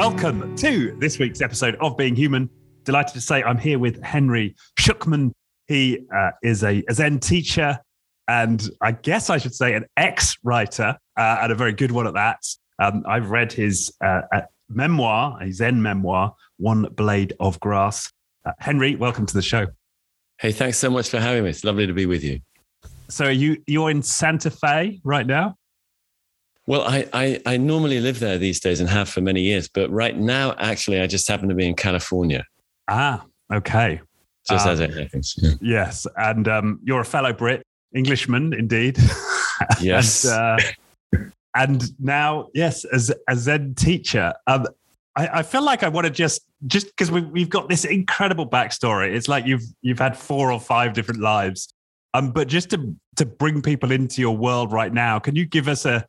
Welcome to this week's episode of Being Human. Delighted to say I'm here with Henry Shukman. He uh, is a, Zen teacher and I guess I should say an ex writer uh, and a very good one at that. Um, I've read his uh, memoir, a Zen memoir, One Blade of Grass. Uh, Henry, welcome to the show. Hey, thanks so much for having me. It's lovely to be with you. So, are you you're in Santa Fe right now? Well, I, I, I normally live there these days and have for many years, but right now, actually, I just happen to be in California. Ah, okay. Just um, as it happens. Yeah. Yes, and um, you're a fellow Brit, Englishman, indeed. Yes. and, uh, and, now, yes, as a Zen teacher, um, I, I, feel like I want to just just because we, we've got this incredible backstory. It's like you've you've had four or five different lives. Um, but just to to bring people into your world right now, can you give us a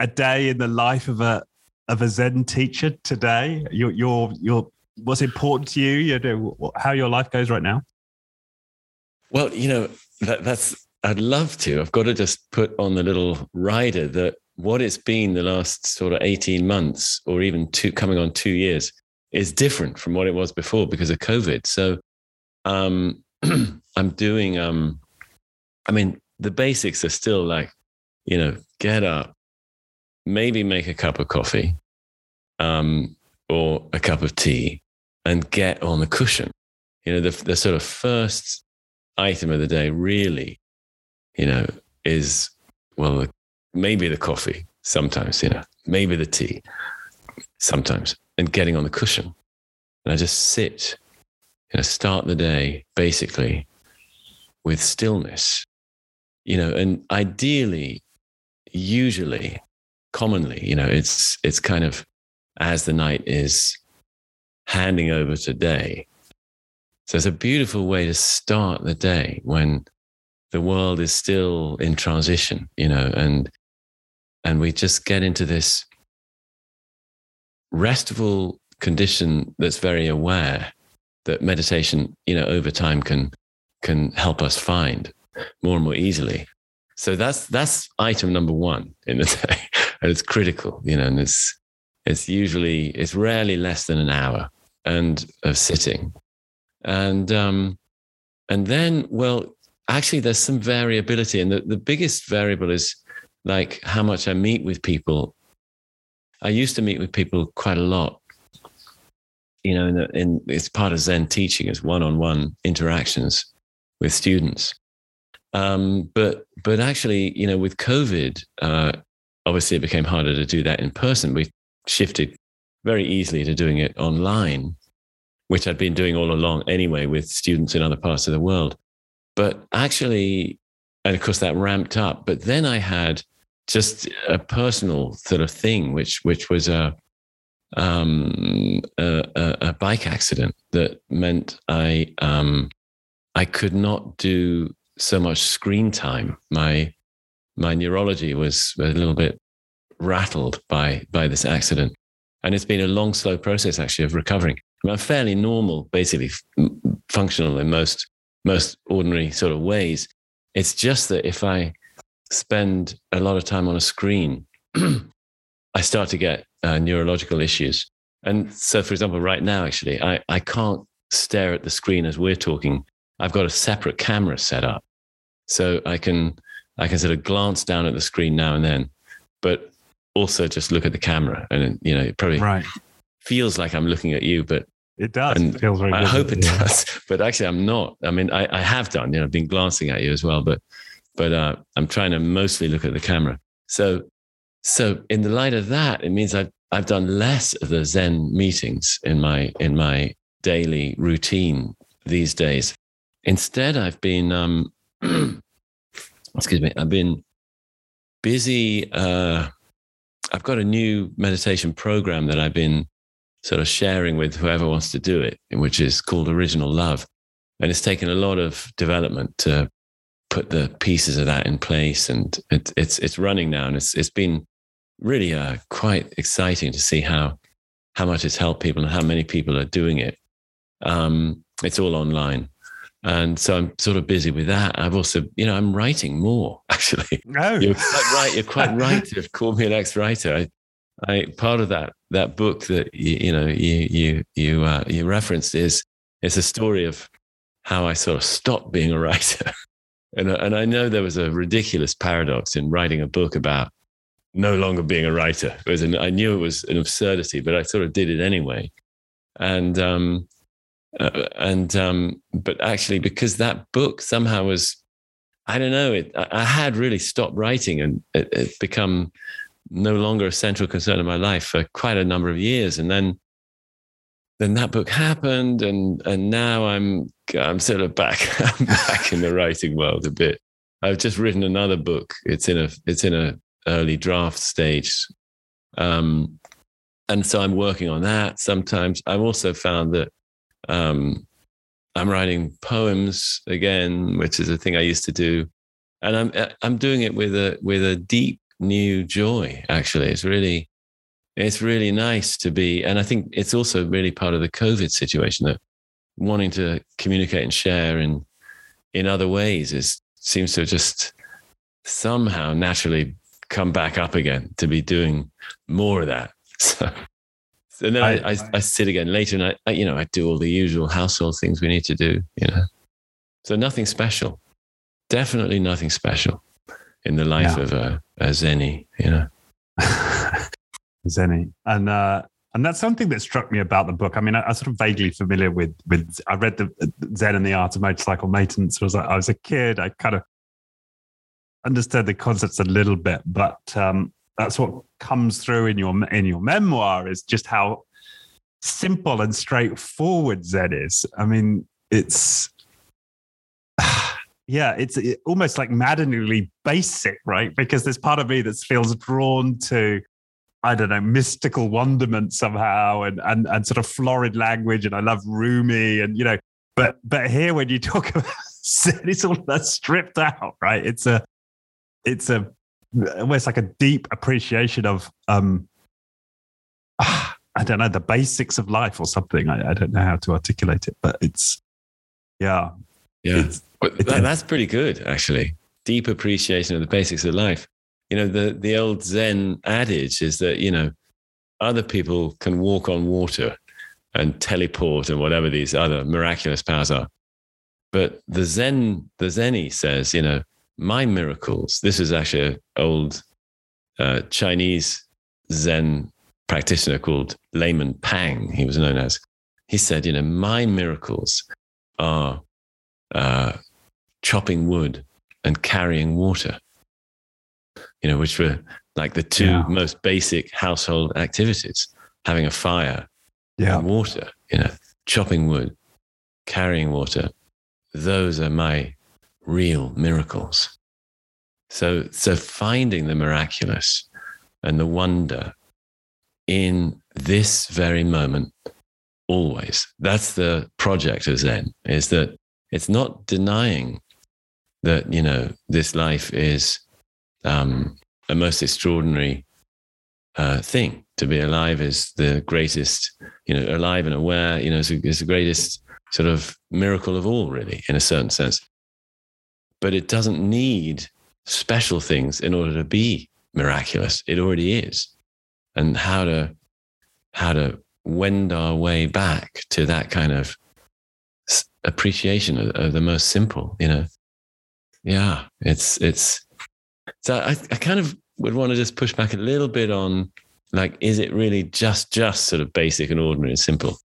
a day in the life of a of a Zen teacher today? Your your your what's important to you? You know how your life goes right now. Well, you know that, that's I'd love to. I've got to just put on the little rider that what it's been the last sort of 18 months or even two coming on two years is different from what it was before because of COVID. So um, I'm doing um, I mean, the basics are still like, you know, get up, maybe make a cup of coffee um, or a cup of tea and get on the cushion. You know, the, the sort of first item of the day really, you know, is, well, maybe the coffee sometimes, you know, maybe the tea sometimes, and getting on the cushion. And I just sit, you know, start the day basically with stillness, you know, and ideally, usually commonly, you know, it's it's kind of as the night is handing over to day. So it's a beautiful way to start the day when the world is still in transition, you know, and and we just get into this restful condition that's very aware that meditation, you know, over time can can help us find more and more easily. So that's that's item number one in the day, and it's critical, you know. And it's it's usually it's rarely less than an hour and of sitting, and um, and then well, actually, there's some variability, and the, the biggest variable is like how much I meet with people. I used to meet with people quite a lot, you know, in, the, in it's part of Zen teaching as one-on-one interactions with students. Um, but but actually, you know, with COVID, uh, obviously it became harder to do that in person. We shifted very easily to doing it online, which I'd been doing all along anyway with students in other parts of the world. But actually, and of course that ramped up. But then I had just a personal sort of thing, which which was a um, a, a, bike accident that meant I um, I could not do so much screen time. My my neurology was a little bit rattled by by this accident, and it's been a long, slow process actually of recovering. I am fairly normal, basically functional in most most ordinary sort of ways. It's just that if I spend a lot of time on a screen, I start to get uh, neurological issues. And so, for example, right now, actually, I, I can't stare at the screen as we're talking. I've got a separate camera set up. So I can I can sort of glance down at the screen now and then, but also just look at the camera, and you know, it probably right. feels like I'm looking at you, but it does. And it feels very I hope it yeah. does, but actually, I'm not. I mean, I, I have done. You know, I've been glancing at you as well, but but uh, I'm trying to mostly look at the camera. So so in the light of that, it means I've I've done less of the Zen meetings in my in my daily routine these days. Instead, I've been um, excuse me, I've been busy. Uh, I've got a new meditation program that I've been sort of sharing with whoever wants to do it, which is called Original Love. And it's taken a lot of development to put the pieces of that in place. And it, it's, it's running now. And it's, it's been really uh, quite exciting to see how, how much it's helped people and how many people are doing it. Um, it's all online and so I'm sort of busy with that. I've also, you know, I'm writing more actually. No, you're quite right. You're quite right to have called me an ex-writer. I, I part of that that book that you, you know you you you uh, you referenced is it's a story of how I sort of stopped being a writer, and and I know there was a ridiculous paradox in writing a book about no longer being a writer. It was an, I knew it was an absurdity, but I sort of did it anyway, and um, uh, and um, but actually because that book somehow was I don't know. It, I had really stopped writing and it, it become no longer a central concern in my life for quite a number of years. And then, then that book happened, and and now I'm I'm sort of back I'm back in the writing world a bit. I've just written another book. It's in a it's in a early draft stage, um, and so I'm working on that. Sometimes I've also found that um, I'm writing poems again, which is a thing I used to do, and I'm I'm doing it with a with a deep new joy. Actually, it's really it's really nice to be, and I think it's also really part of the COVID situation that wanting to communicate and share in in other ways is seems to just somehow naturally come back up again to be doing more of that. So and then I, I, I, sit again later and I, I, you know, I do all the usual household things we need to do, you know. So nothing special. Definitely nothing special in the life yeah. of a, a Zenny, you know. Zenny. And uh and that's something that struck me about the book. I mean, I, am sort of vaguely familiar with with. I read the Zen and the Art of Motorcycle Maintenance. Was I was a kid. I kind of understood the concepts a little bit, but um, that's what comes through in your in your memoir is just how simple and straightforward Zen is. I mean, it's yeah, it's almost like maddeningly basic, right? Because there's part of me that feels drawn to I don't know, mystical wonderment somehow and and and sort of florid language. And I love Rumi and you know, but but here when you talk about Zen, it's all that stripped out, right? It's a it's a almost like a deep appreciation of um I don't know the basics of life or something. I, I don't know how to articulate it, but it's yeah, yeah. It's, that, that's pretty good actually. Deep appreciation of the basics of life. You know, the the old Zen adage is that you know other people can walk on water and teleport and whatever these other miraculous powers are, but the Zen the Zenny says you know my miracles. This is actually an old uh, Chinese Zen practitioner called Layman Pang, he was known as. He said, you know, my miracles are uh, chopping wood and carrying water, you know, which were like the two yeah. most basic household activities having a fire yeah. and water, you know, chopping wood, carrying water. Those are my real miracles. So, so finding the miraculous and the wonder in this very moment, always. That's the project of Zen, is that it's not denying that, you know, this life is um, a most extraordinary uh, thing. To be alive is the greatest, you know, alive and aware, you know, is, is the greatest sort of miracle of all, really, in a certain sense but it doesn't need special things in order to be miraculous. It already is. And how to how to wend our way back to that kind of appreciation of, of the most simple, you know. Yeah, it's it's so I, I kind of would want to just push back a little bit on like, is it really just just sort of basic and ordinary and simple?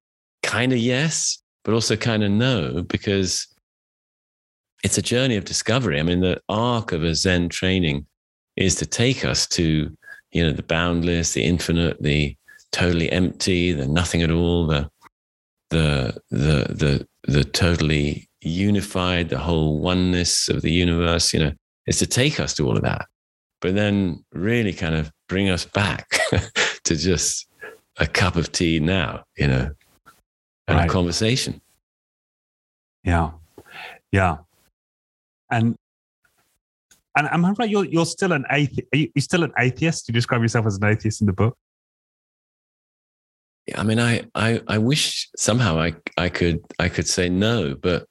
Kind of yes, but also kind of no, because it's a journey of discovery. I mean, the arc of a Zen training is to take us to, you know, the boundless, the infinite, the totally empty, the nothing at all, the the the the the totally unified, the whole oneness of the universe. You know, is to take us to all of that, but then really kind of bring us back to just a cup of tea now. You know, and right. a conversation. Yeah, yeah and and am I right? You're you're still an atheist. You are still an atheist? You describe yourself as an atheist in the book. Yeah, I mean, I, I I wish somehow I I could I could say no, but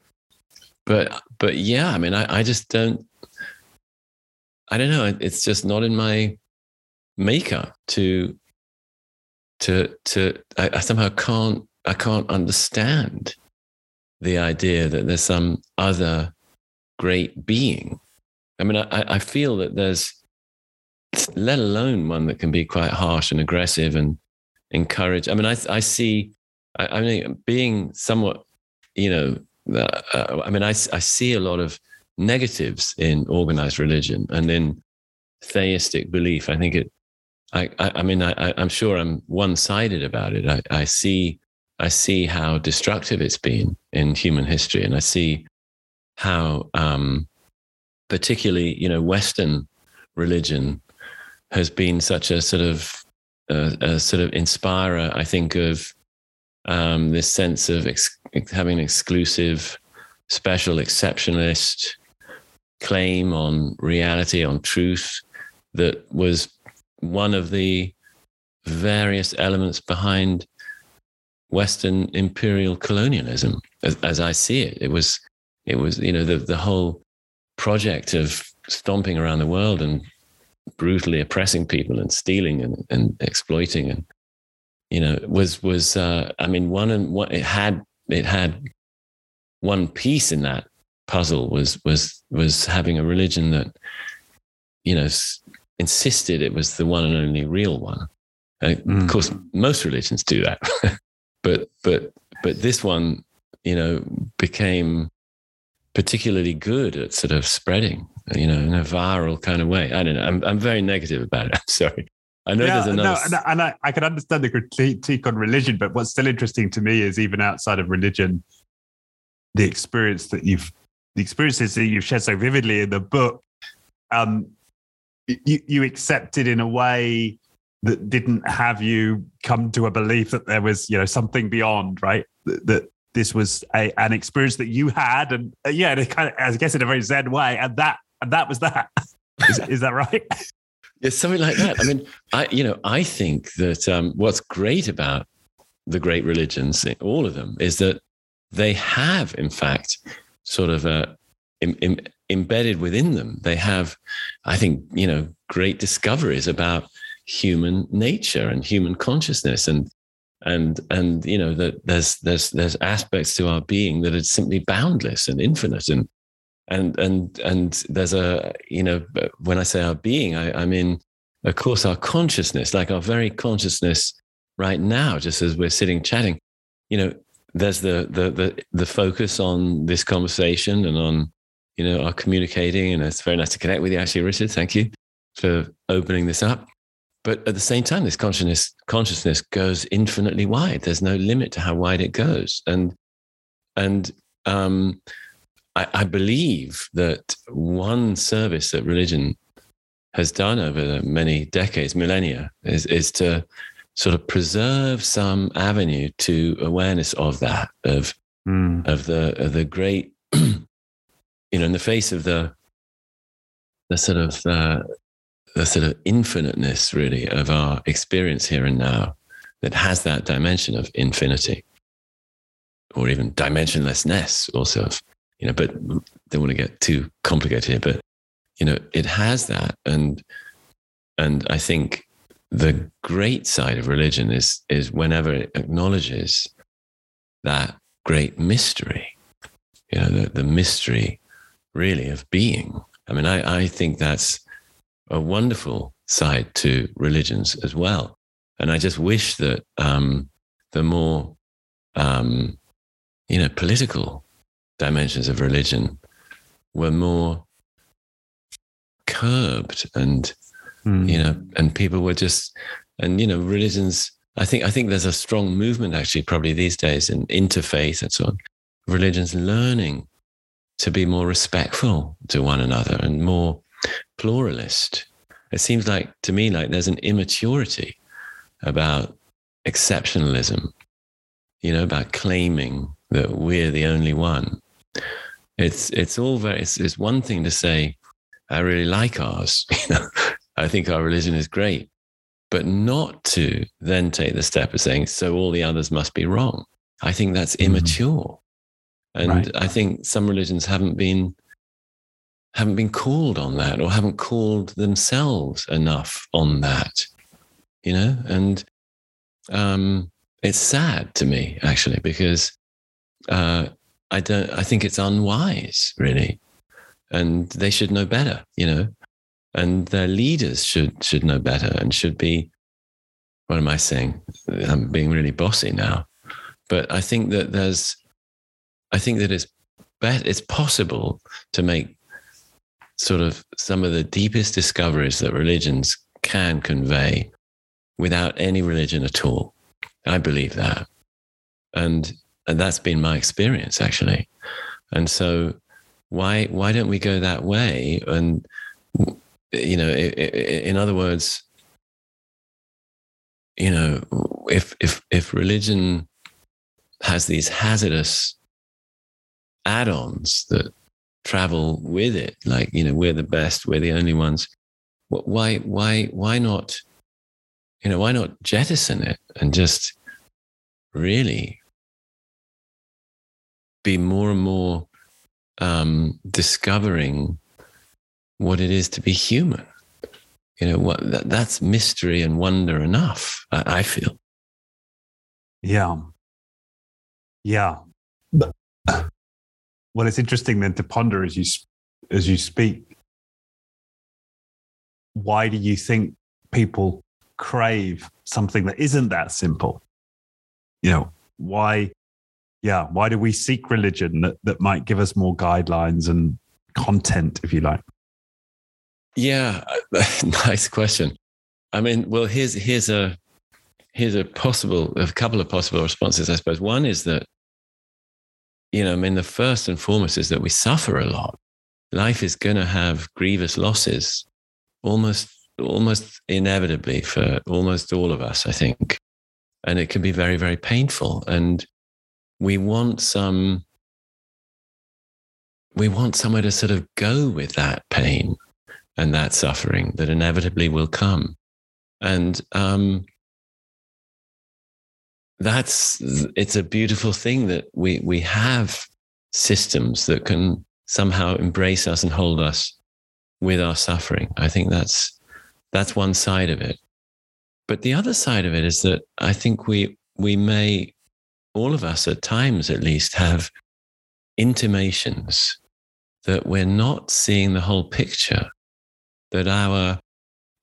but but yeah, I mean, I I just don't. I don't know. It's just not in my makeup to to to I, I somehow can't I can't understand the idea that there's some other great being. I mean, I, I feel that there's, let alone one that can be quite harsh and aggressive and encourage. I mean, I, I see, I, I mean, being somewhat, you know, uh, I mean, I, I see a lot of negatives in organized religion and in theistic belief. I think it, I, I, I mean, I, I'm sure I'm one sided about it. I, I see, I see how destructive it's been in human history, and I see how, um, particularly, you know, Western religion has been such a sort of uh, a sort of inspirer. I think of um, this sense of ex- having an exclusive, special, exceptionalist claim on reality, on truth, that was one of the various elements behind Western imperial colonialism, as, as, I see it. It was, it was, you know, the the whole project of stomping around the world and brutally oppressing people and stealing and, and exploiting and you know was was uh, I mean one and one it had it had one piece in that puzzle was was was having a religion that you know insisted it was the one and only real one. Uh, mm. Of course, most religions do that, but but but this one, you know, became particularly good at sort of spreading, you know, in a viral kind of way. I don't know. I'm I'm very negative about it. I'm sorry. I know yeah, there's another. No, and I, I can understand the critique on religion, but what's still interesting to me is even outside of religion, the experience that you've, the experiences that you've shared so vividly in the book, um, you, you accepted in a way that didn't have you come to a belief that there was, you know, something beyond, right? That, that this was a, an experience that you had, and uh, yeah, kind of, I guess in a very Zen way, and that and that was that. is, is that right? Yeah, something like that. I mean, I you know, I think that um, what's great about the great religions, all of them, is that they have, in fact, sort of a in, in, embedded within them. They have, I think, you know, great discoveries about human nature and human consciousness and and and you know that there's there's there's aspects to our being that are simply boundless and infinite and and and and there's a you know when i say our being i, I mean of course our consciousness like our very consciousness right now just as we're sitting chatting you know there's the the the, the focus on this conversation and on you know, our communicating. And it's very nice to connect with you, actually, Richard. Thank you for opening this up. But at the same time, this consciousness consciousness goes infinitely wide. There's no limit to how wide it goes. And and um, I, I believe that one service that religion has done over the many decades, millennia, is is to sort of preserve some avenue to awareness of that, of mm. of the of the great you know, in the face of the the sort of uh, the sort of infiniteness, really, of our experience here and now, that has that dimension of infinity, or even dimensionlessness, also. Of, you know, but don't want to get too complicated here. But you know, it has that, and and I think the great side of religion is is whenever it acknowledges that great mystery, you know, the, the mystery really of being. I mean, I, I think that's a wonderful side to religions as well. And I just wish that um, the more, um, you know, political dimensions of religion were more curbed and, mm. you know, and people were just, and, you know, religions, I think, I think there's a strong movement actually probably these days in interfaith and so on, religions learning to be more respectful to one another and more pluralist. It seems like to me like there's an immaturity about exceptionalism, you know, about claiming that we're the only one. It's it's all very it's, it's one thing to say, I really like ours, you know, I think our religion is great, but not to then take the step of saying, so all the others must be wrong. I think that's mm-hmm. immature. And right. I think some religions haven't been haven't been called on that or haven't called themselves enough on that. You know, and um, it's sad to me actually because uh, I don't. I think it's unwise, really, and they should know better. You know, and their leaders should should know better and should be. What am I saying? I'm being really bossy now, but I think that there's. I think that it's it's possible to make sort of some of the deepest discoveries that religions can convey without any religion at all. I believe that. And and that's been my experience actually. And so why why don't we go that way and you know in other words you know if if if religion has these hazardous add-ons that travel with it. Like you know we're the best we're the only ones. Why why why not you know why not jettison it and just really be more and more um, discovering what it is to be human? You know what that, that's mystery and wonder enough I, I feel. Yeah. Yeah. but well it's interesting then to ponder as you as you speak. Why do you think people crave something that isn't that simple? You know why yeah why do we seek religion that, that might give us more guidelines and content if you like? Yeah nice question. I mean well here's here's a here's a possible a couple of possible responses i suppose. One is that you know i mean the first and foremost is that we suffer a lot life is going to have grievous losses almost almost inevitably for almost all of us, I think. And it can be very, very painful. And we want some, we want somewhere to sort of go with that pain and that suffering that inevitably will come. And um, that's, it's a beautiful thing that we, we have systems that can somehow embrace us and hold us with our suffering. I think that's that's one side of it. But the other side of it is that I think we we may all of us at times at least have intimations that we're not seeing the whole picture, that our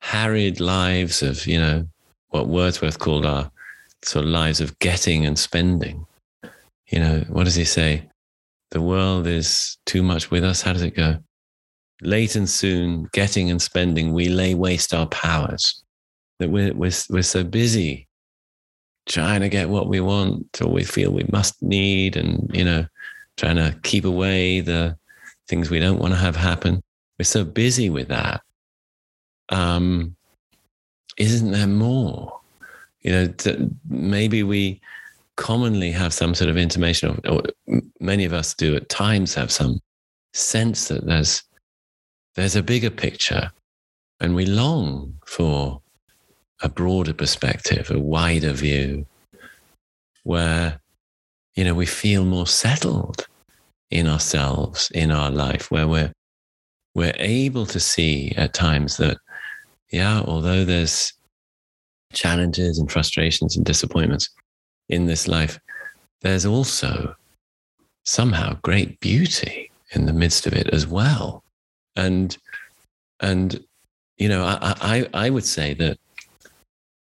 harried lives of, you know, what Wordsworth called our sort of lives of getting and spending. You know, what does he say? The world is too much with us. How does it go? late and soon, getting and spending, we lay waste our powers. That we're, we're, we're so busy trying to get what we want or we feel we must need and, you know, trying to keep away the things we don't want to have happen. We're so busy with that. Um, isn't there more? You know, maybe we commonly have some sort of intimation of, or many of us do at times have some sense that there's there's a bigger picture, and we long for a broader perspective, a wider view, where you know we feel more settled in ourselves, in our life, where we're we're able to see at times that, yeah, although there's challenges and frustrations and disappointments in this life, there's also somehow great beauty in the midst of it as well. And and you know I, I i would say that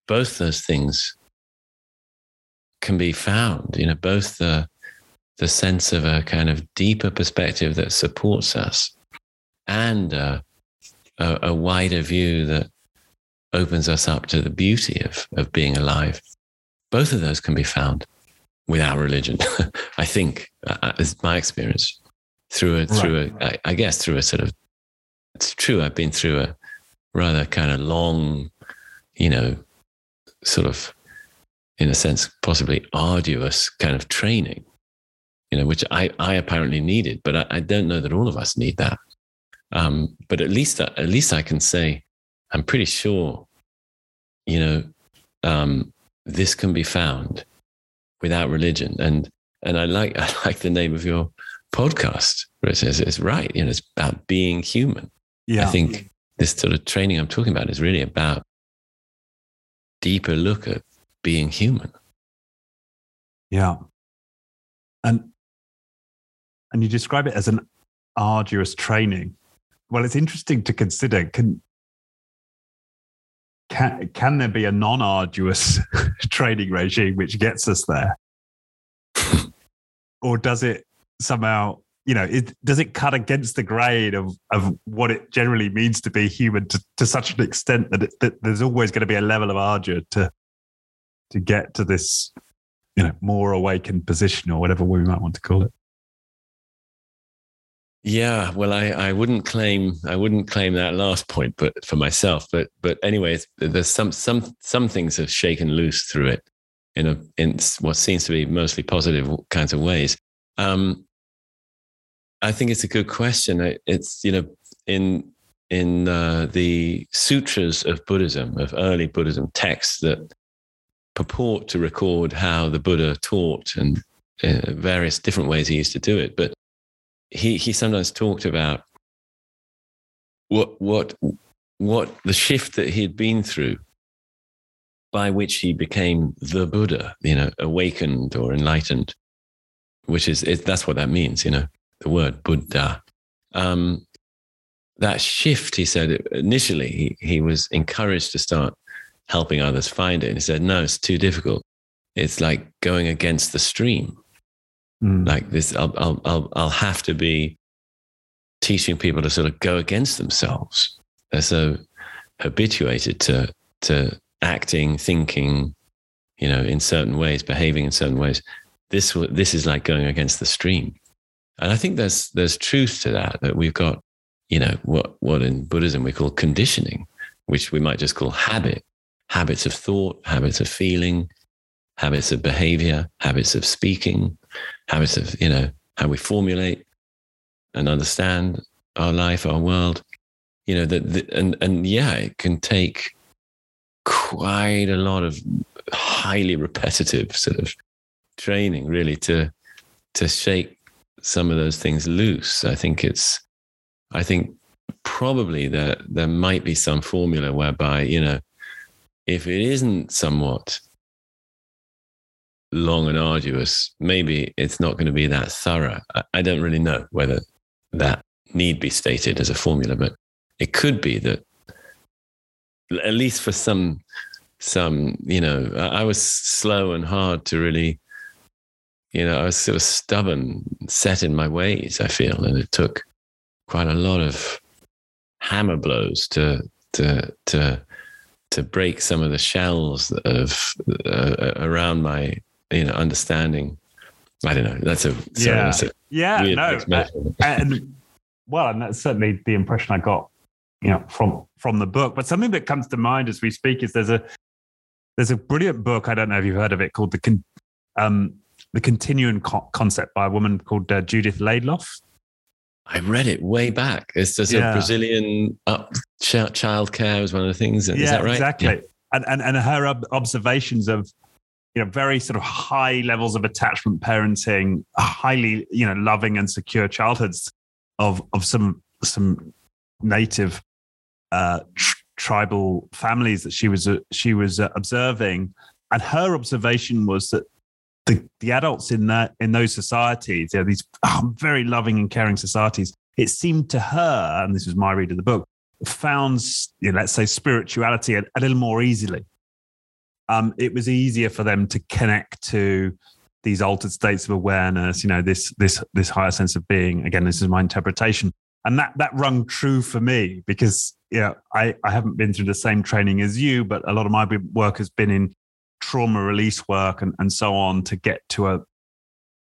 both those things can be found you know both the the sense of a kind of deeper perspective that supports us and a, a, a wider view that opens us up to the beauty of of being alive both of those can be found without religion i think uh, is my experience through a right. through a I, I guess through a sort of it's true. I've been through a rather kind of long, you know, sort of, in a sense, possibly arduous kind of training, you know, which I, I apparently needed, but I, I don't know that all of us need that. Um, but at least, at least I can say, I'm pretty sure, you know, um, this can be found without religion. And, and I like, I like the name of your podcast. It's, it's right. You know, it's about being human. Yeah. I think this sort of training I'm talking about is really about deeper look at being human. Yeah. And and you describe it as an arduous training. Well, it's interesting to consider. Can can, can there be a non-arduous training regime which gets us there? or does it somehow, you know, it, does it cut against the grain of, of what it generally means to be human to, to such an extent that, it, that there's always going to be a level of ardor to to get to this, you know, more awakened position or whatever we might want to call it? Yeah, well, I, I wouldn't claim I wouldn't claim that last point, but for myself, but but anyways, there's some some some things have shaken loose through it in a in what seems to be mostly positive kinds of ways. Um, I think it's a good question. It's you know in in uh, the sutras of Buddhism, of early Buddhism texts that purport to record how the Buddha taught and uh, various different ways he used to do it, but he he sometimes talked about what what what the shift that he had been through by which he became the buddha you know awakened or enlightened which is it, that's what that means you know the word buddha. Um, that shift he said initially he, he was encouraged to start helping others find it. And he said no it's too difficult. It's like going against the stream Mm. Like this, I'll, I'll, I'll, I'll have to be teaching people to sort of go against themselves. They're so habituated to, to acting, thinking, you know, in certain ways, behaving in certain ways. This, this is like going against the stream. And I think there's, there's truth to that, that we've got, you know, what, what in Buddhism we call conditioning, which we might just call habit, habits of thought, habits of feeling, habits of behavior, habits of speaking, habits of, you know, how we formulate and understand our life, our world. You know, that, and, and yeah, it can take quite a lot of highly repetitive sort of training really to, to shake some of those things loose. I think it's, I think probably there, there might be some formula whereby, you know, if it isn't somewhat long and arduous, maybe it's not going to be that thorough. I, don't really know whether that need be stated as a formula, but it could be that at least for some some you know i was slow and hard to really you know i was sort of stubborn set in my ways i feel and it took quite a lot of hammer blows to to to to break some of the shells of uh, around my you know, understanding. I don't know. That's a sorry, yeah, that's a yeah, no, uh, and well, and that's certainly the impression I got, you know, from from the book. But something that comes to mind as we speak is there's a there's a brilliant book. I don't know if you've heard of it called the Con- um, the Continuum Co- Concept by a woman called uh, Judith Liedloff. I read it way back. It's just yeah. a Brazilian up ch- child care was one of the things. Is yeah, that right? Exactly. Yeah. And, and and her ob- observations of you know very sort of high levels of attachment parenting highly you know loving and secure childhoods of of some some native uh, tr- tribal families that she was uh, she was uh, observing. And her observation was that the, the adults in that in those societies you know, these oh, very loving and caring societies it seemed to her and this was my read of the book found you know, let's say spirituality a, a little more easily um, it was easier for them to connect to these altered states of awareness, you know, this this this higher sense of being. Again, this is my interpretation. And that that rung true for me because yeah, I, I haven't been through the same training as you, but a lot of my work has been in trauma release work and, and so on to get to a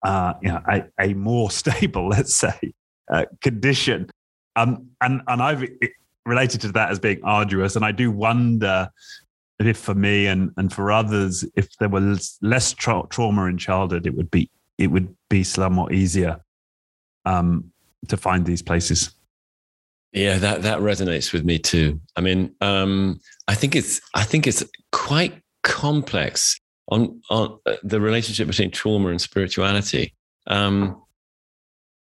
uh, you know, a, a more stable, let's say, uh, condition. Um, and and I've related to that as being arduous, and I do wonder if for me and and for others, if there was less tra- trauma in childhood, it would be it would be somewhat easier um, to find these places. Yeah, that that resonates with me too. I mean, um, I think it's I think it's quite complex on on uh, the relationship between trauma and spirituality. Um,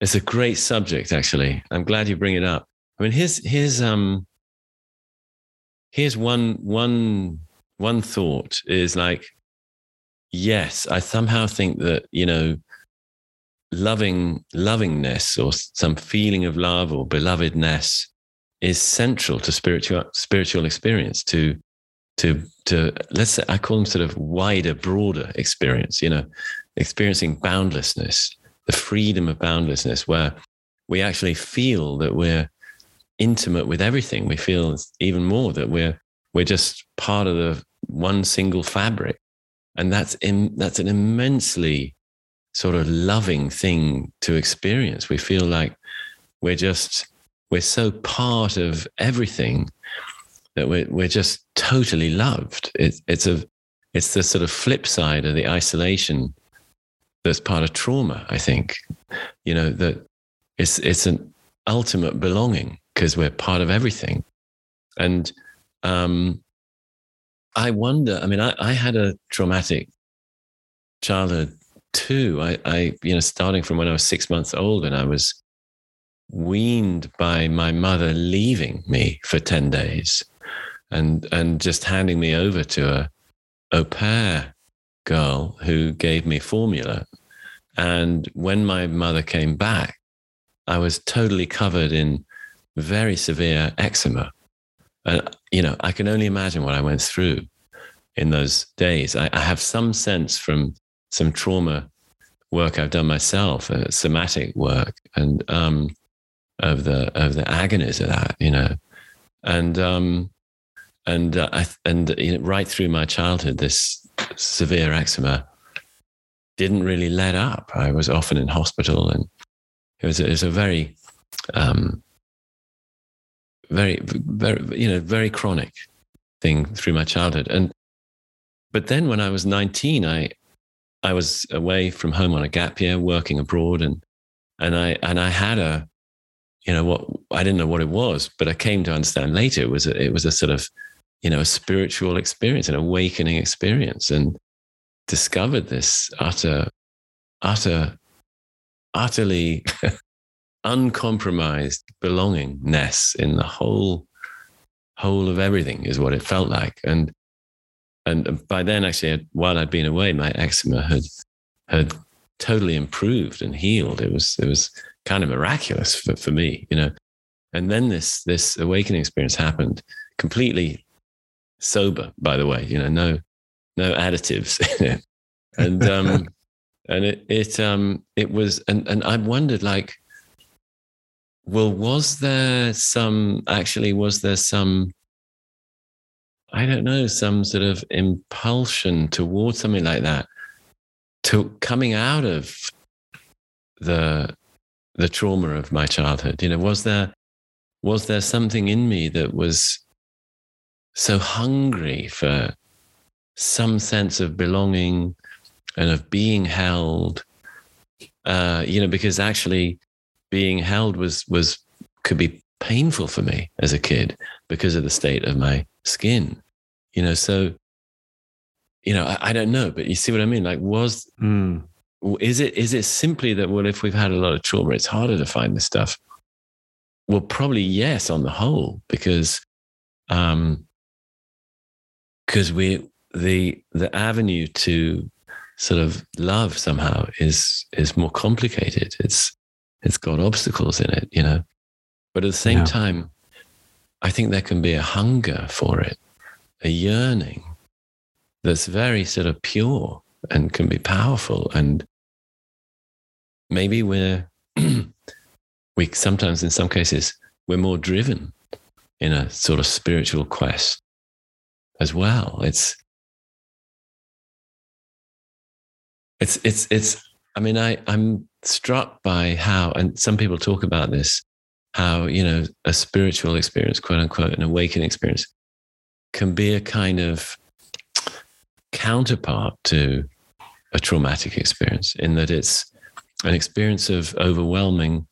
it's a great subject, actually. I'm glad you bring it up. I mean, here's here's um here's one one one thought is like yes, I somehow think that, you know, loving lovingness or some feeling of love or belovedness is central to spiritual spiritual experience to to to let's say I call them sort of wider, broader experience, you know, experiencing boundlessness, the freedom of boundlessness, where we actually feel that we're intimate with everything. We feel even more that we're we're just part of the one single fabric. And that's in, that's an immensely sort of loving thing to experience. We feel like we're just we're so part of everything that we're we're just totally loved. It's it's a it's the sort of flip side of the isolation that's part of trauma. I think, you know, that it's it's an ultimate belonging because we're part of everything, and um, I wonder. I mean, I, I had a traumatic childhood too. I, I, you know, starting from when I was six months old, and I was weaned by my mother leaving me for ten days, and and just handing me over to a au pair girl who gave me formula. And when my mother came back, I was totally covered in very severe eczema. And, you know, I can only imagine what I went through in those days. I, I have some sense from some trauma work I've done myself, uh, somatic work, and um, of the of the agonies of that, you know, and um, and uh, I, and you know, right through my childhood, this severe eczema didn't really let up. I was often in hospital, and it was, it was a very, um, very, very, you know, very chronic thing through my childhood. And but then when I was nineteen, I I was away from home on a gap year, working abroad, and and I and I had a, you know, what I didn't know what it was, but I came to understand later it was a, it was a sort of you know, a spiritual experience, an awakening experience, and discovered this utter, utter, utterly uncompromised belongingness in the whole whole of everything is what it felt like. And and by then, actually, while I'd been away, my eczema had had totally improved and healed. It was it was kind of miraculous for, for me, you know. And then this this awakening experience happened completely sober, by the way, you know, no, no additives. and, um, and it, it, um, it was, and, and I wondered like, well, was there some, actually, was there some, I don't know, some sort of impulsion towards something like that to coming out of the, the trauma of my childhood? You know, was there, was there something in me that was so hungry for some sense of belonging and of being held. Uh, you know, because actually being held was was could be painful for me as a kid because of the state of my skin. You know, so you know, I, I don't know, but you see what I mean? Like, was mm. is it is it simply that well, if we've had a lot of trauma, it's harder to find this stuff? Well, probably yes, on the whole, because um, because we the the avenue to sort of love somehow is is more complicated. It's it's got obstacles in it, you know. But at the same yeah. time, I think there can be a hunger for it, a yearning that's very sort of pure and can be powerful. And maybe we're we sometimes in some cases we're more driven in a sort of spiritual quest as well. It's it's it's it's I mean I I'm struck by how and some people talk about this how you know a spiritual experience quote unquote an awakening experience can be a kind of counterpart to a traumatic experience in that it's an experience of overwhelming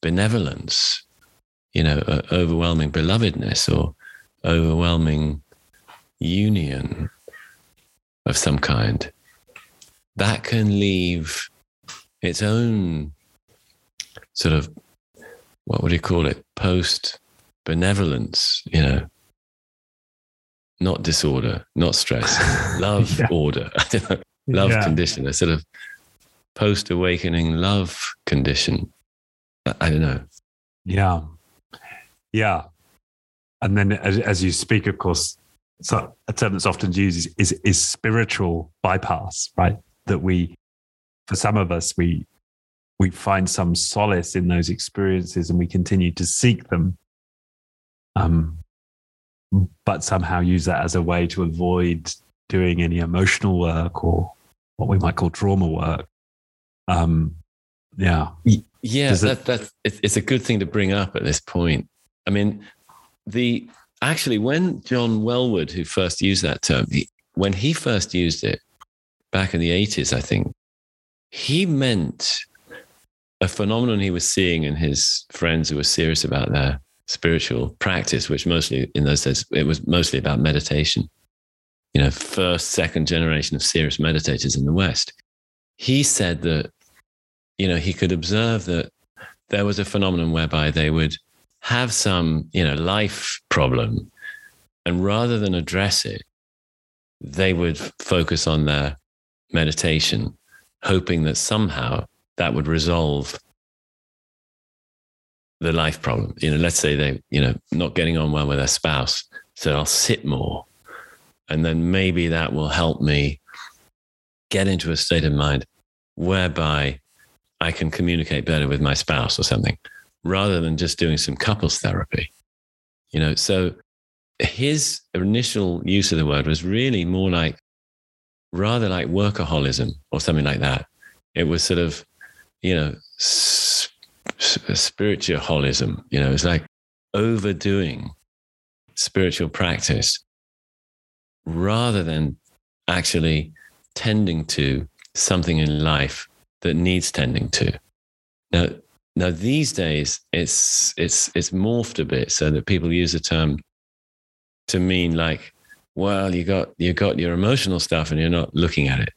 benevolence you know uh, overwhelming belovedness or overwhelming union of some kind, that can leave its own sort of what would you call it post benevolence you know not disorder not stress love yeah. order love Yeah. condition, a sort of post awakening love condition. I, I don't know. Yeah. Yeah. And then as, as you speak, of course, so a term that's often used is, is, is spiritual bypass, right? That we, for some of us, we, we find some solace in those experiences and we continue to seek them. Um, but somehow use that as a way to avoid doing any emotional work or what we might call trauma work. Um, yeah. Yeah, Does it- that, that's it's, it's a good thing to bring up at this point. I mean, the actually when John Welwood, who first used that term, he, when he first used it back in the eighties, I think he meant a phenomenon he was seeing in his friends who were serious about their spiritual practice, which mostly in those days it was mostly about meditation. You know, first, second generation of serious meditators in the West. He said that you know, he could observe that there was a phenomenon whereby they would have some, you know, life problem. And rather than address it, they would focus on their meditation, hoping that somehow that would resolve the life problem. You know, let's say they, you know, not getting on well with their spouse. So I'll sit more. And then maybe that will help me get into a state of mind whereby I can communicate better with my spouse or something, rather than just doing some couples therapy. You know, so his initial use of the word was really more like, rather like workaholism or something like that. It was sort of, you know, s- s- spiritualism. You know, it's like overdoing spiritual practice rather than actually tending to something in life that needs tending to. Now, now these days it's it's it's morphed a bit so that people use the term to mean like, well, you got you got your emotional stuff and you're not looking at it.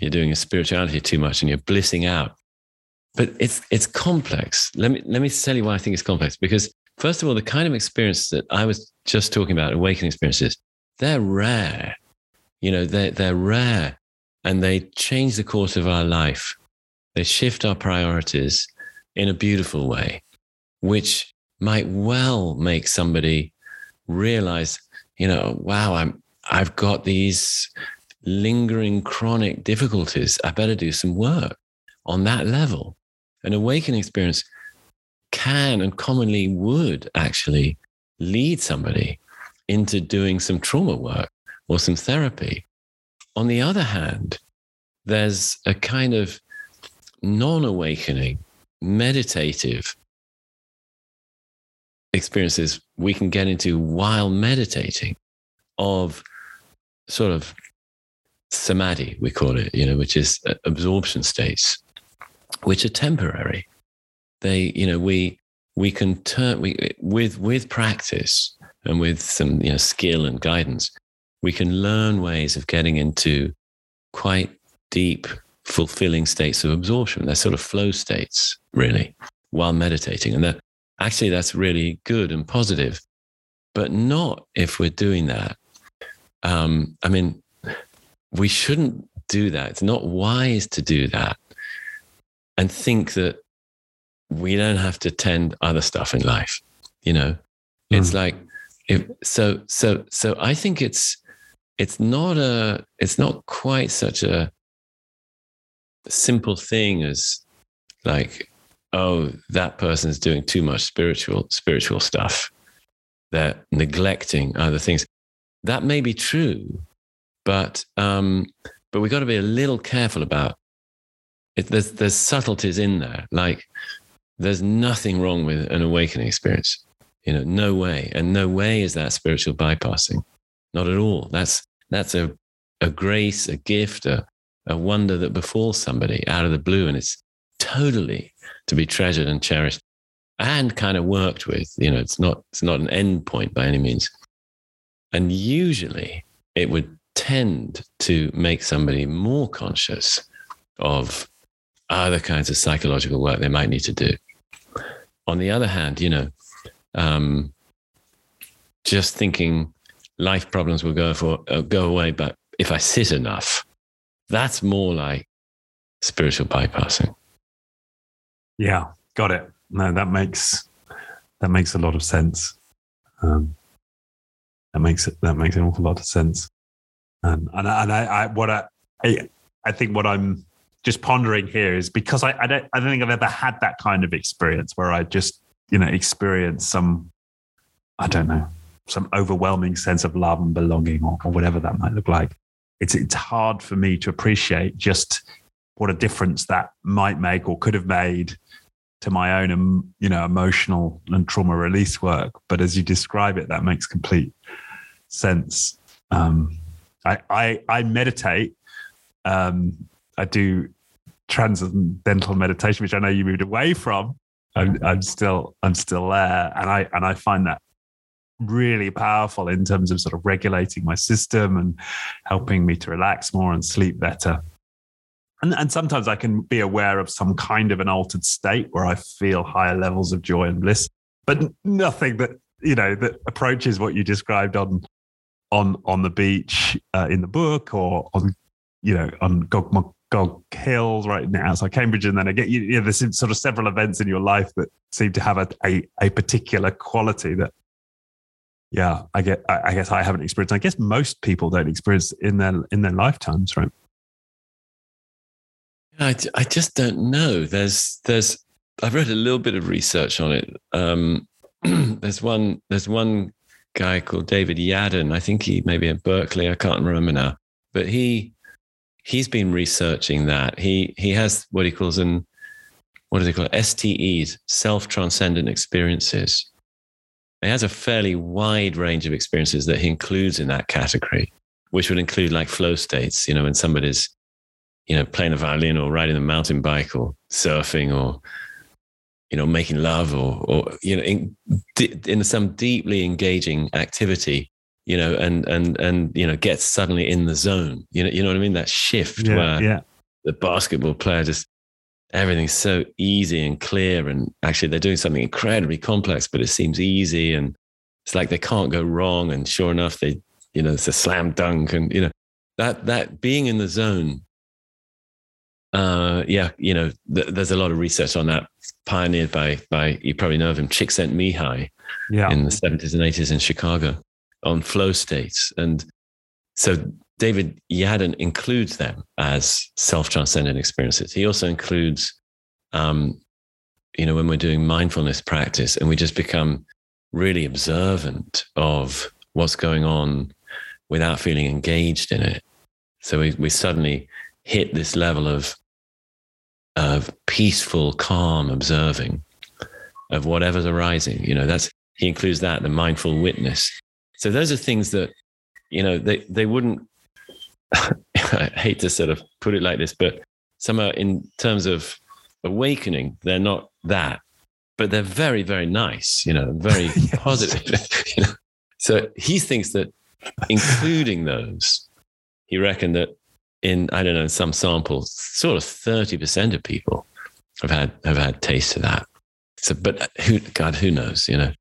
You're doing your spirituality too much and you're blissing out. But it's it's complex. Let me let me tell you why I think it's complex. Because first of all, the kind of experience that I was just talking about, awakening experiences, they're rare. You know, they're they're rare and they change the course of our life they shift our priorities in a beautiful way, which might well make somebody realize, you know, wow, I'm, I've got these lingering chronic difficulties. I better do some work on that level. An awakening experience can and commonly would actually lead somebody into doing some trauma work or some therapy. On the other hand, there's a kind of non awakening, meditative experiences we can get into while meditating of sort of samadhi, we call it, you know, which is uh, absorption states, which are temporary. They, you know, we, we can turn, we, with, with practice and with some, you know, skill and guidance, we can learn ways of getting into quite deep fulfilling states of absorption. They're sort of flow states, really, while meditating. And that actually that's really good and positive, but not if we're doing that. Um, I mean, we shouldn't do that. It's not wise to do that and think that we don't have to tend other stuff in life. You know, it's Mm. like if so so so I think it's it's not a it's not quite such a simple thing as like oh that person's doing too much spiritual spiritual stuff they're neglecting other things that may be true but um but we got to be a little careful about it. There's there's subtleties in there like there's nothing wrong with an awakening experience you know no way and no way is that spiritual bypassing. Not at all. That's that's a a grace a gift a a wonder that befalls somebody out of the blue and it's totally to be treasured and cherished and kind of worked with you know it's not it's not an end point by any means and usually it would tend to make somebody more conscious of other kinds of psychological work they might need to do on the other hand you know um, just thinking life problems will go for uh, go away but if i sit enough that's more like spiritual bypassing. Yeah, got it. No, that makes that makes a lot of sense. Um, that makes it that makes an awful lot of sense. Um, and I, and I, I what I, I, I think what I'm just pondering here is because I, I don't I don't think I've ever had that kind of experience where I just you know experience some I don't know some overwhelming sense of love and belonging or, or whatever that might look like. It's it's hard for me to appreciate just what a difference that might make or could have made to my own you know emotional and trauma release work. But as you describe it, that makes complete sense. Um, I, I I meditate. Um, I do transcendental meditation, which I know you moved away from. I'm, I'm still I'm still there, and I and I find that really powerful in terms of sort of regulating my system and helping me to relax more and sleep better. And, and sometimes I can be aware of some kind of an altered state where I feel higher levels of joy and bliss, but nothing that you know that approaches what you described on on on the beach uh, in the book or on you know on Gog, Gog Hills right now outside Cambridge, and then I get you, you know, there's sort of several events in your life that seem to have a, a, a particular quality that yeah, I get. I guess I haven't experienced. I guess most people don't experience in their in their lifetimes, right? I, I just don't know. There's there's I've read a little bit of research on it. Um, there's one there's one guy called David Yaden. I think he maybe at Berkeley. I can't remember now, but he he's been researching that. He he has what he calls an what do they call it? STEs, self transcendent experiences. He has a fairly wide range of experiences that he includes in that category, which would include like flow states, you know, when somebody's, you know, playing a violin or riding a mountain bike or surfing or, you know, making love or, or you know, in, in some deeply engaging activity, you know, and, and, and, you know, gets suddenly in the zone, you know, you know what I mean? That shift yeah, where yeah. the basketball player just everything's so easy and clear and actually they're doing something incredibly complex but it seems easy and it's like they can't go wrong and sure enough they you know it's a slam dunk and you know that that being in the zone uh yeah you know th- there's a lot of research on that pioneered by by you probably know of him Csikszentmihalyi yeah. in the 70s and 80s in Chicago on flow states and so David Yaden includes them as self-transcendent experiences. He also includes, um, you know, when we're doing mindfulness practice and we just become really observant of what's going on without feeling engaged in it. So we, we suddenly hit this level of, of peaceful, calm observing of whatever's arising. You know, that's, he includes that, the mindful witness. So those are things that, you know, they, they wouldn't I hate to sort of put it like this, but somehow in terms of awakening, they're not that, but they're very, very nice, you know, very yes. positive. you know? So he thinks that including those, he reckoned that in, I don't know, some samples, sort of 30% of people have had, have had taste of that. So, but who, God, who knows, you know?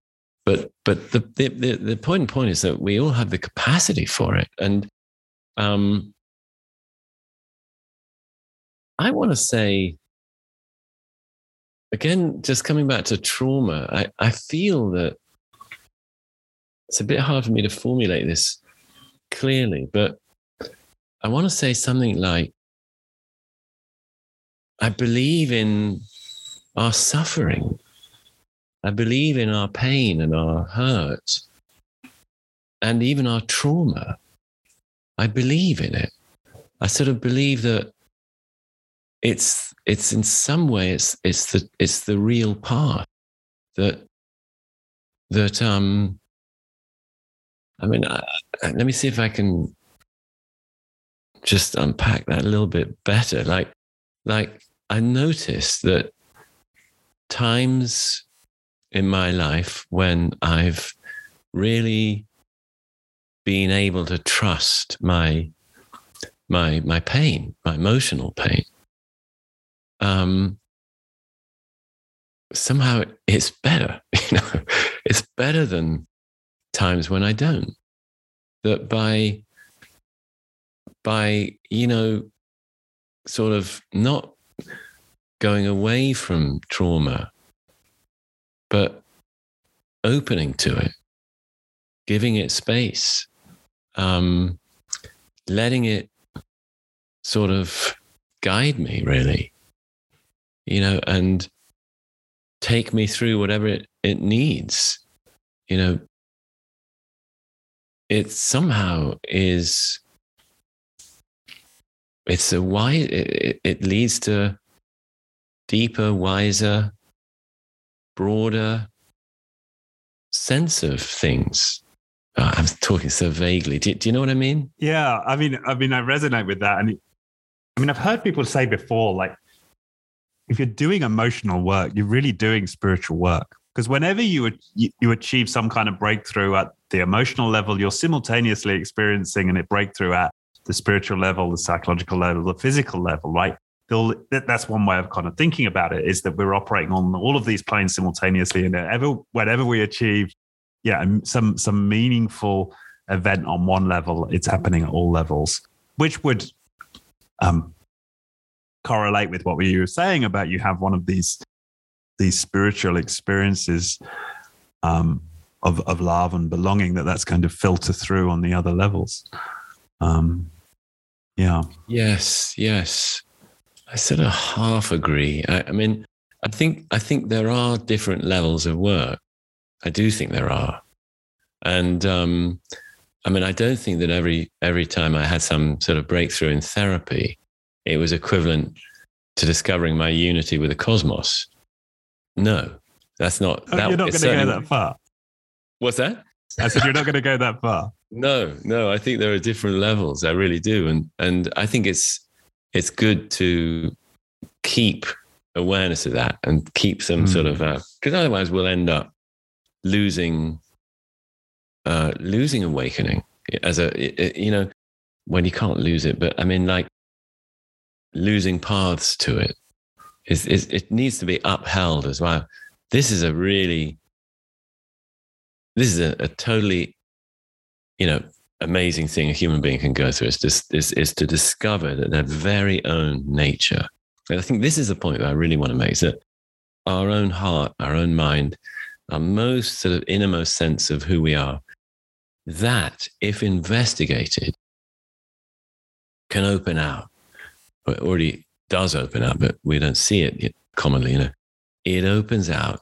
But, but the, the, the, the point, point is that we all have the capacity for it. And um, I want to say, again, just coming back to trauma, I, I feel that it's a bit hard for me to formulate this clearly, but I want to say something like, I believe in our suffering. I believe in our pain and our hurt and even our trauma. I believe in it. I sort of believe that it's it's in some way it's it's the it's the real path that that um I mean I, let me see if I can just unpack that a little bit better like like I noticed that times in my life when I've really being able to trust my my my pain, my emotional pain. Um, somehow it's better. You know, it's better than times when I don't. That by by you know sort of not going away from trauma, but opening to it, giving it space, um, letting it sort of guide me, really, you know, and take me through whatever it, it needs, you know. It somehow is it's a why it, it leads to deeper wiser broader sense of things. Oh, i'm talking so vaguely. Do, do, you know what i mean? Yeah i mean i mean i resonate with that. And i mean i've heard people say before like if you're doing emotional work you're really doing spiritual work. Because whenever you, you achieve some kind of breakthrough at the emotional level you're simultaneously experiencing a breakthrough at the spiritual level, the psychological level, the physical level, right? That's one way of kind of thinking about it is that we're operating on all of these planes simultaneously, and ever whenever we achieve, yeah, some some meaningful event on one level, it's happening at all levels, which would um, correlate with what we were saying about you have one of these these spiritual experiences um, of of love and belonging that that's going to filter through on the other levels. Um, yeah. Yes. Yes. I sort of half agree. I, I mean, I think I think there are different levels of work. I do think there are, and um, I mean, I don't think that every every time I had some sort of breakthrough in therapy, it was equivalent to discovering my unity with the cosmos. No, that's not. Oh, that, you're not going to go that far. What's that? I said you're not going to go that far. No, no, I think there are different levels. I really do, and and I think it's it's good to keep awareness of that and keep some mm. sort of because uh, otherwise we'll end up losing uh, losing awakening as a it, you know when you can't lose it, but I mean like losing paths to it is, is it needs to be upheld as well. This is a really this is a, a totally you know, amazing thing a human being can go through is, just, is, is to discover that their very own nature. And I think this is the point that I really want to make is that our own heart, our own mind, our most sort of innermost sense of who we are, that, if investigated, can open out. It already does open out, but we don't see it commonly. You know, it opens out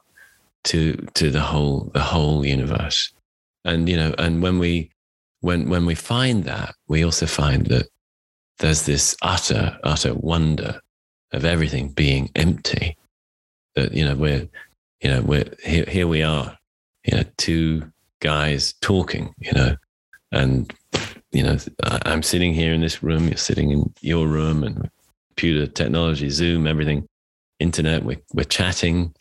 to to the whole the whole universe, and you know, and when we when when we find that, we also find that there's this utter utter wonder of everything being empty. That you know we're you know we're here, here we are, you know, two guys talking, you know, and you know I'm sitting here in this room, you're sitting in your room, and computer technology, Zoom, everything, internet, we're we're chatting.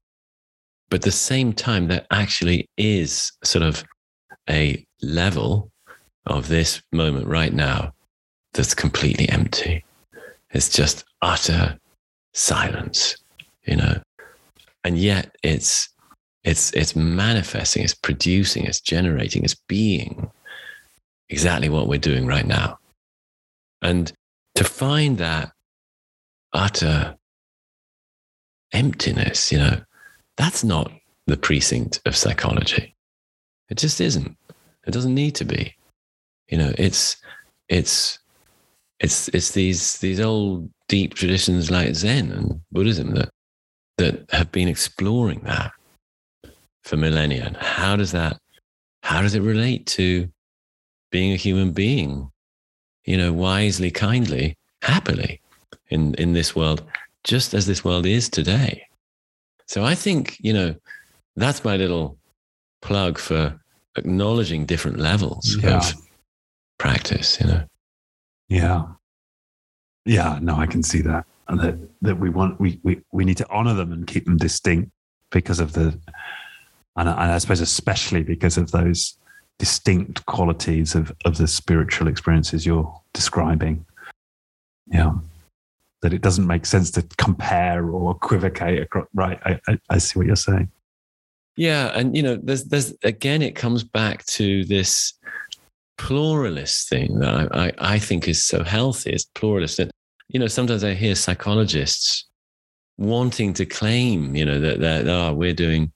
But at the same time, there actually is sort of a level of this moment right now that's completely empty. It's just utter silence, you know. And yet it's it's it's manifesting, it's producing, it's generating, it's being exactly what we're doing right now. And to find that utter emptiness, you know, that's not the precinct of psychology. It just isn't. It doesn't need to be. You know, it's it's it's it's these these old deep traditions like Zen and Buddhism that that have been exploring that for millennia. And how does that how does it relate to being a human being, you know, wisely, kindly, happily in, in this world, just as this world is today. So I think, you know, that's my little plug for acknowledging different levels yeah. of practice, you know? Yeah. Yeah, no, I can see that. And that, that we want, we, we, we need to honor them and keep them distinct because of the, and, and I suppose especially because of those distinct qualities of, of the spiritual experiences you're describing. Yeah. That it doesn't make sense to compare or equivocate. Across, right. I, I, I see what you're saying. Yeah. And, you know, there's, there's, again, it comes back to this pluralist thing that I, I, I think is so healthy. It's pluralist. And, you know, sometimes I hear psychologists wanting to claim, you know, that, that oh, we're doing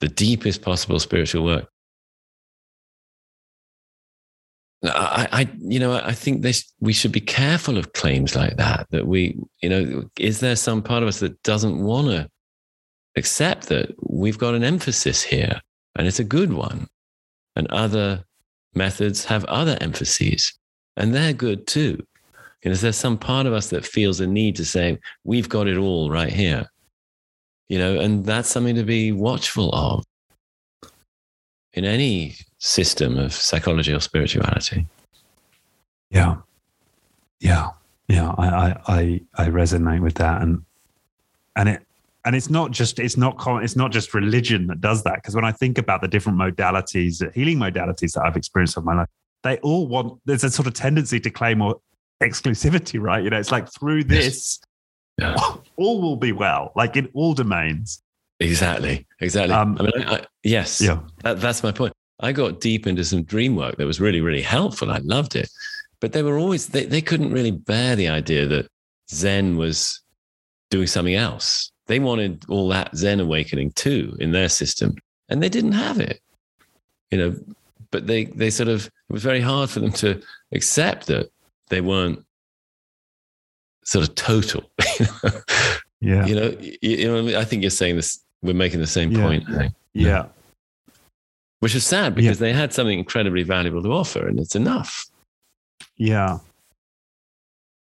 the deepest possible spiritual work. I, I, you know, I think this, we should be careful of claims like that. That we, you know, is there some part of us that doesn't want to accept that we've got an emphasis here and it's a good one, and other methods have other emphases and they're good too. Know, is there some part of us that feels a need to say we've got it all right here? You know, and that's something to be watchful of in any system of psychology or spirituality. Yeah. Yeah. Yeah. I, I, I, I resonate with that. And, and it, and it's not just it's not it's not just religion that does that because when i think about the different modalities healing modalities that i've experienced in my life they all want there's a sort of tendency to claim more exclusivity right you know it's like through this yeah. all will be well like in all domains exactly exactly um, i mean I, I, yes yeah that, that's my point I got deep into some dream work that was really, really helpful. I loved it. But they were always, they, they couldn't really bear the idea that Zen was doing something else. They wanted all that Zen awakening too in their system, and they didn't have it. You know, but they, they sort of, it was very hard for them to accept that they weren't sort of total. yeah. You know, you, you know, I think you're saying this, we're making the same yeah. point. Yeah which is sad because yeah. they had something incredibly valuable to offer and it's enough. Yeah.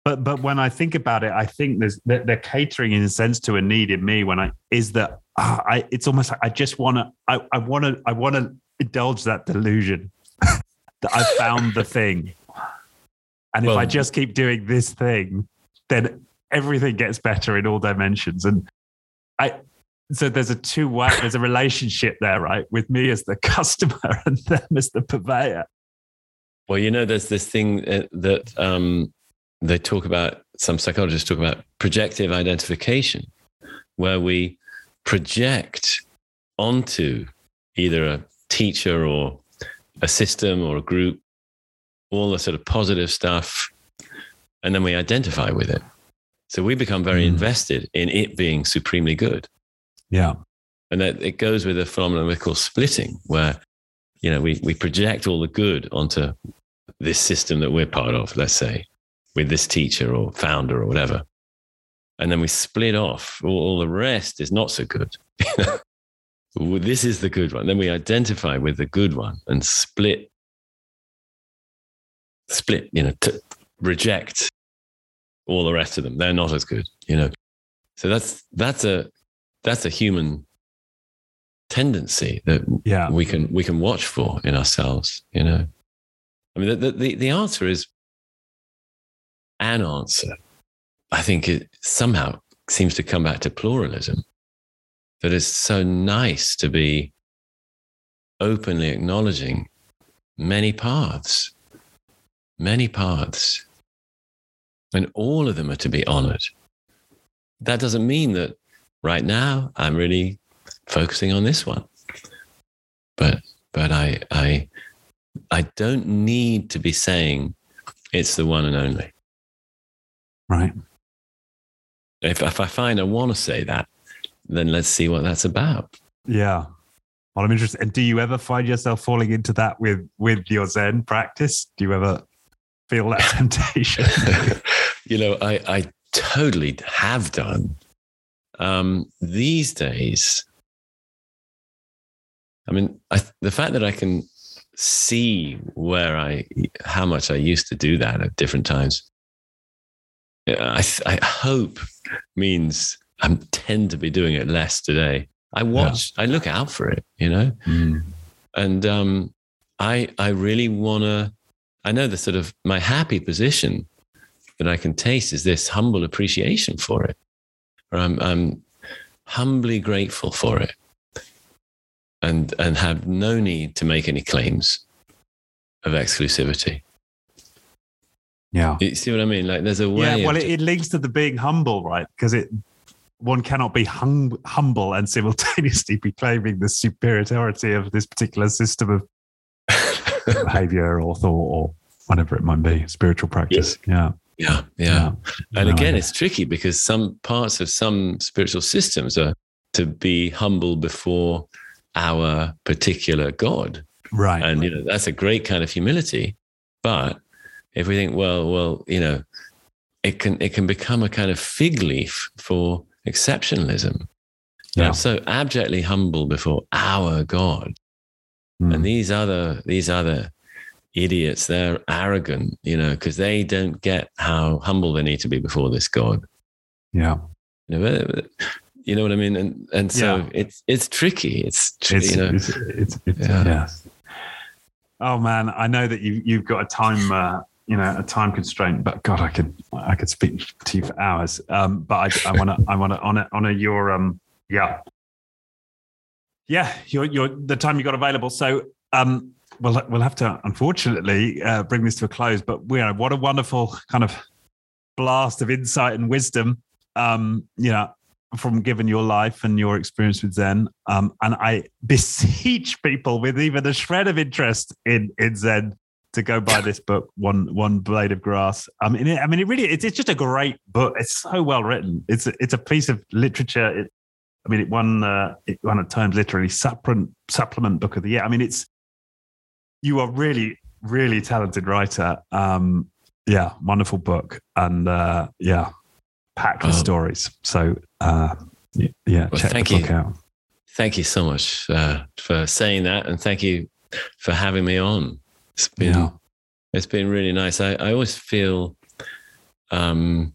But but when I think about it, I think there's they're, they're catering in a sense to a need in me when I is that uh, I it's almost like I just want to I I want to I want to indulge that delusion that I found the thing, and well, if I just keep doing this thing, then everything gets better in all dimensions. And I so there's a two way there's a relationship there right? With me as the customer and them as the purveyor. Well you know there's this thing uh, that um, they talk about some psychologists talk about projective identification where we project onto either a teacher or a system or a group all the sort of positive stuff and then we identify with it. So we become very mm. invested in it being supremely good yeah. And that it goes with a phenomenon we call splitting, where, you know, we, we project all the good onto this system that we're part of, let's say, with this teacher or founder or whatever. And then we split off. All, all the rest is not so good. this is the good one. Then we identify with the good one and split, split, you know, to reject all the rest of them. They're not as good, you know. So that's that's a that's a human tendency that yeah. we can we can watch for in ourselves you know? I mean the, the, the answer is an answer. I think it somehow seems to come back to pluralism that it's so nice to be openly acknowledging many paths many paths. And all of them are to be honored that doesn't mean that right now I'm really focusing on this one. But but I I I don't need to be saying it's the one and only. Right. If if I find I want to say that, then let's see what that's about. Yeah. Well, I'm interested. And do you ever find yourself falling into that with with your Zen practice? Do you ever feel that temptation? you know, I I totally have done um, these days, I mean, I, the fact that I can see where I, how much I used to do that at different times, I, I hope means I tend to be doing it less today. I watch, yeah. I look out for it, you know, mm. and um, I, I really want to. I know the sort of my happy position that I can taste is this humble appreciation for it. I'm, I'm humbly grateful for it and, and have no need to make any claims of exclusivity. Yeah. You see what I mean? Like there's a way. Yeah, well, it, it, links to the being humble, right? Because it one cannot be hum, humble and simultaneously be claiming the superiority of this particular system of behavior or thought or whatever it might be, spiritual practice. Yeah. Yeah, yeah. Yeah. And again, it's tricky because some parts of some spiritual systems are to be humble before our particular God. right. And you know, that's a great kind of humility. But if we think, well, well, you know, it can it can become a kind of fig leaf for exceptionalism. Yeah. I'm so abjectly humble before our God. Mm. And these other these other idiots, they're arrogant, you know, because they don't get how humble they need to be before this God. yeah. You know, you know what I mean? And and so Yeah. it's it's tricky. It's, tr- It's, you know, it's, it's, it's Yeah. yeah. Oh man, I know that you you've got a time uh, you know a time constraint, but God, I could I could speak to you for hours. Um, but I want to I want to honor honor your um yeah yeah your your the time you got available. So um we'll we'll have to unfortunately uh, bring this to a close. But we are what a wonderful kind of blast of insight and wisdom. Um, you know, from given your life and your experience with Zen. Um, and I beseech people with even a shred of interest in in Zen to go buy this book, one one blade of grass. I mean, it, I mean, it really it's, it's just a great book. It's so well written. It's a, it's a piece of literature. It, I mean, it won uh, it won at Times Literary Supplement supplement book of the year. I mean, it's you are really really talented writer. Um, yeah, wonderful book, and uh, yeah, packed with Oh. stories. So uh, yeah, Well, check thank the book you. out. thank you so much uh, for saying that, and thank you for having me on. It's been Yeah. it's been really nice. I, I always feel um,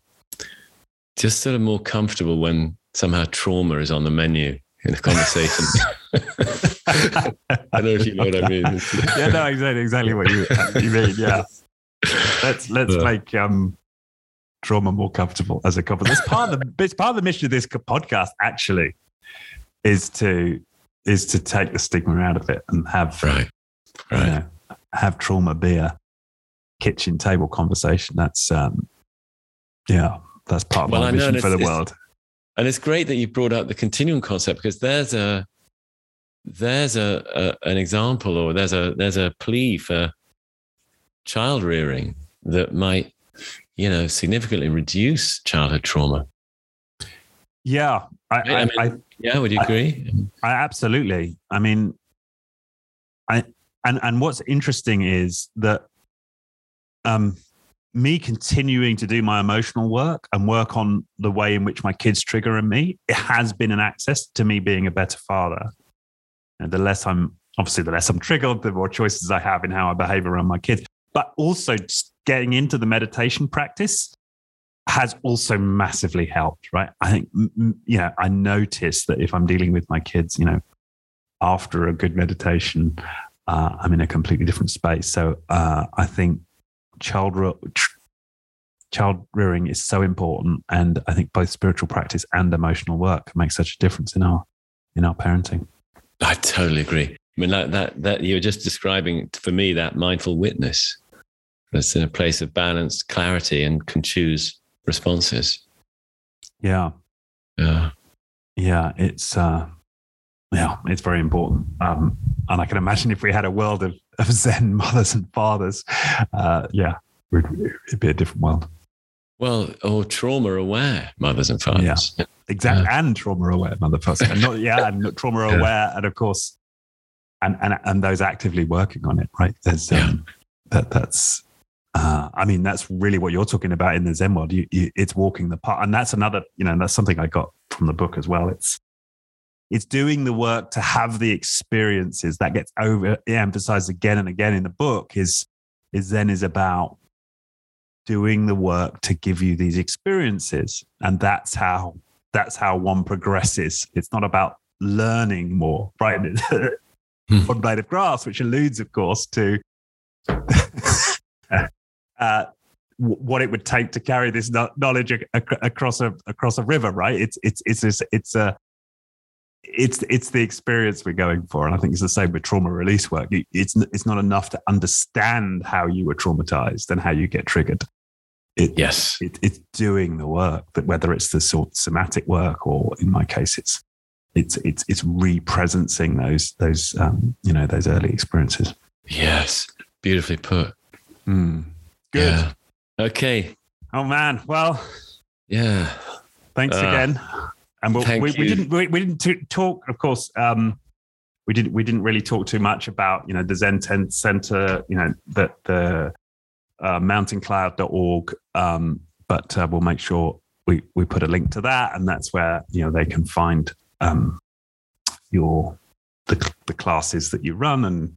just sort of more comfortable when somehow trauma is on the menu in a conversation. I don't know if you know what I mean. Yeah, no, exactly, exactly what you you mean. Yeah, let's let's Yeah. make um trauma more comfortable as a couple. It's part of the it's part of the mission of this podcast. Actually, is to is to take the stigma out of it and have Right, you right. know, have trauma be a kitchen table conversation. That's um yeah, that's part of Well, my know, for the world. And it's great that you brought up the continuum concept because there's a there's a, a an example or there's a there's a plea for child rearing that might you know significantly reduce childhood trauma. Yeah, I, I I, mean- I Yeah, would you agree? I absolutely. I mean, I and and what's interesting is that um me continuing to do my emotional work and work on the way in which my kids trigger in me, it has been an access to me being a better father. The less I'm obviously the less I'm triggered, the more choices I have in how I behave around my kids. But also just getting into the meditation practice has also massively helped, right? I think, you know, I notice that if I'm dealing with my kids, you know, after a good meditation, uh, I'm in a completely different space. So uh, I think child re- child rearing is so important, and I think both spiritual practice and emotional work make such a difference in our in our parenting. I totally agree. I mean, that that that you were just describing for me that mindful witness that's in a place of balance, clarity, and can choose responses. Yeah, Yeah. yeah, it's uh, yeah, it's very important. Um, and I can imagine if we had a world of, of Zen mothers and fathers, uh, yeah, we'd, it'd be a different world. Well, or trauma aware mothers and fathers. exactly and trauma aware motherfucker and not yeah and trauma Yeah. aware and of course and and and those actively working on it right there's um, that that's uh, I mean, that's really what you're talking about in the Zen world. You, you, it's walking the path, and that's another, you know, that's something I got from the book as well. It's it's doing the work to have the experiences that gets over emphasized again and again in the book. Is is Zen is about doing the work to give you these experiences, and that's how that's how one progresses. It's not about learning more, right? Hmm. One blade of grass, which alludes, of course, to uh, what it would take to carry this knowledge ac- ac- across a across a river, right? It's it's it's this, it's a it's it's the experience we're going for, and I think it's the same with trauma release work. It's it's not enough to understand how you were traumatized and how you get triggered. It, Yes. it, it's doing the work, but whether it's the sort of somatic work or in my case, it's it's it's it's represencing those those um, you know those early experiences. Yes. Beautifully put. Mm. Good. Yeah. Okay. Oh man. Well, Yeah. thanks Ah. again. And we'll, Thank we, we didn't we, we didn't talk. Of course, um, we didn't we didn't really talk too much about you know the Zen Ten Center. You know the the uh, mountaincloud.org. Um, but uh, we'll make sure we we put a link to that, and that's where you know they can find um, your the the classes that you run and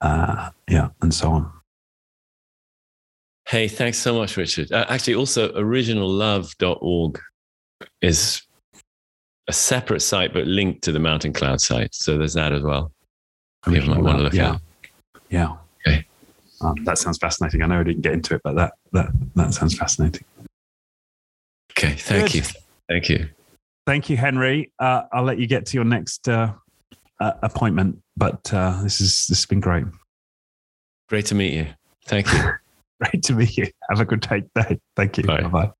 uh, yeah and so on. Hey, thanks so much, Richard. Uh, actually, also, originallove.org is a separate site, but linked to the Mountain Cloud site. So there's that as well. People might want to look yeah. at. Yeah. Okay. Um, that sounds fascinating. I know I didn't get into it, but that that that sounds fascinating. Okay, thank Good. you. Thank you. Thank you, Henry. Uh, I'll let you get to your next uh, uh, appointment, but uh, this is this has been great. Great to meet you. Thank you. Great to meet you. Have a good day. Thank you. Bye. Bye.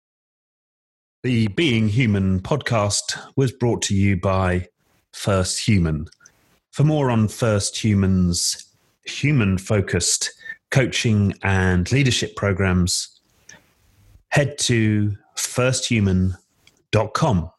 The Being Human podcast was brought to you by First Human. For more on First Human's human focused coaching and leadership programs, head to firsthuman.com.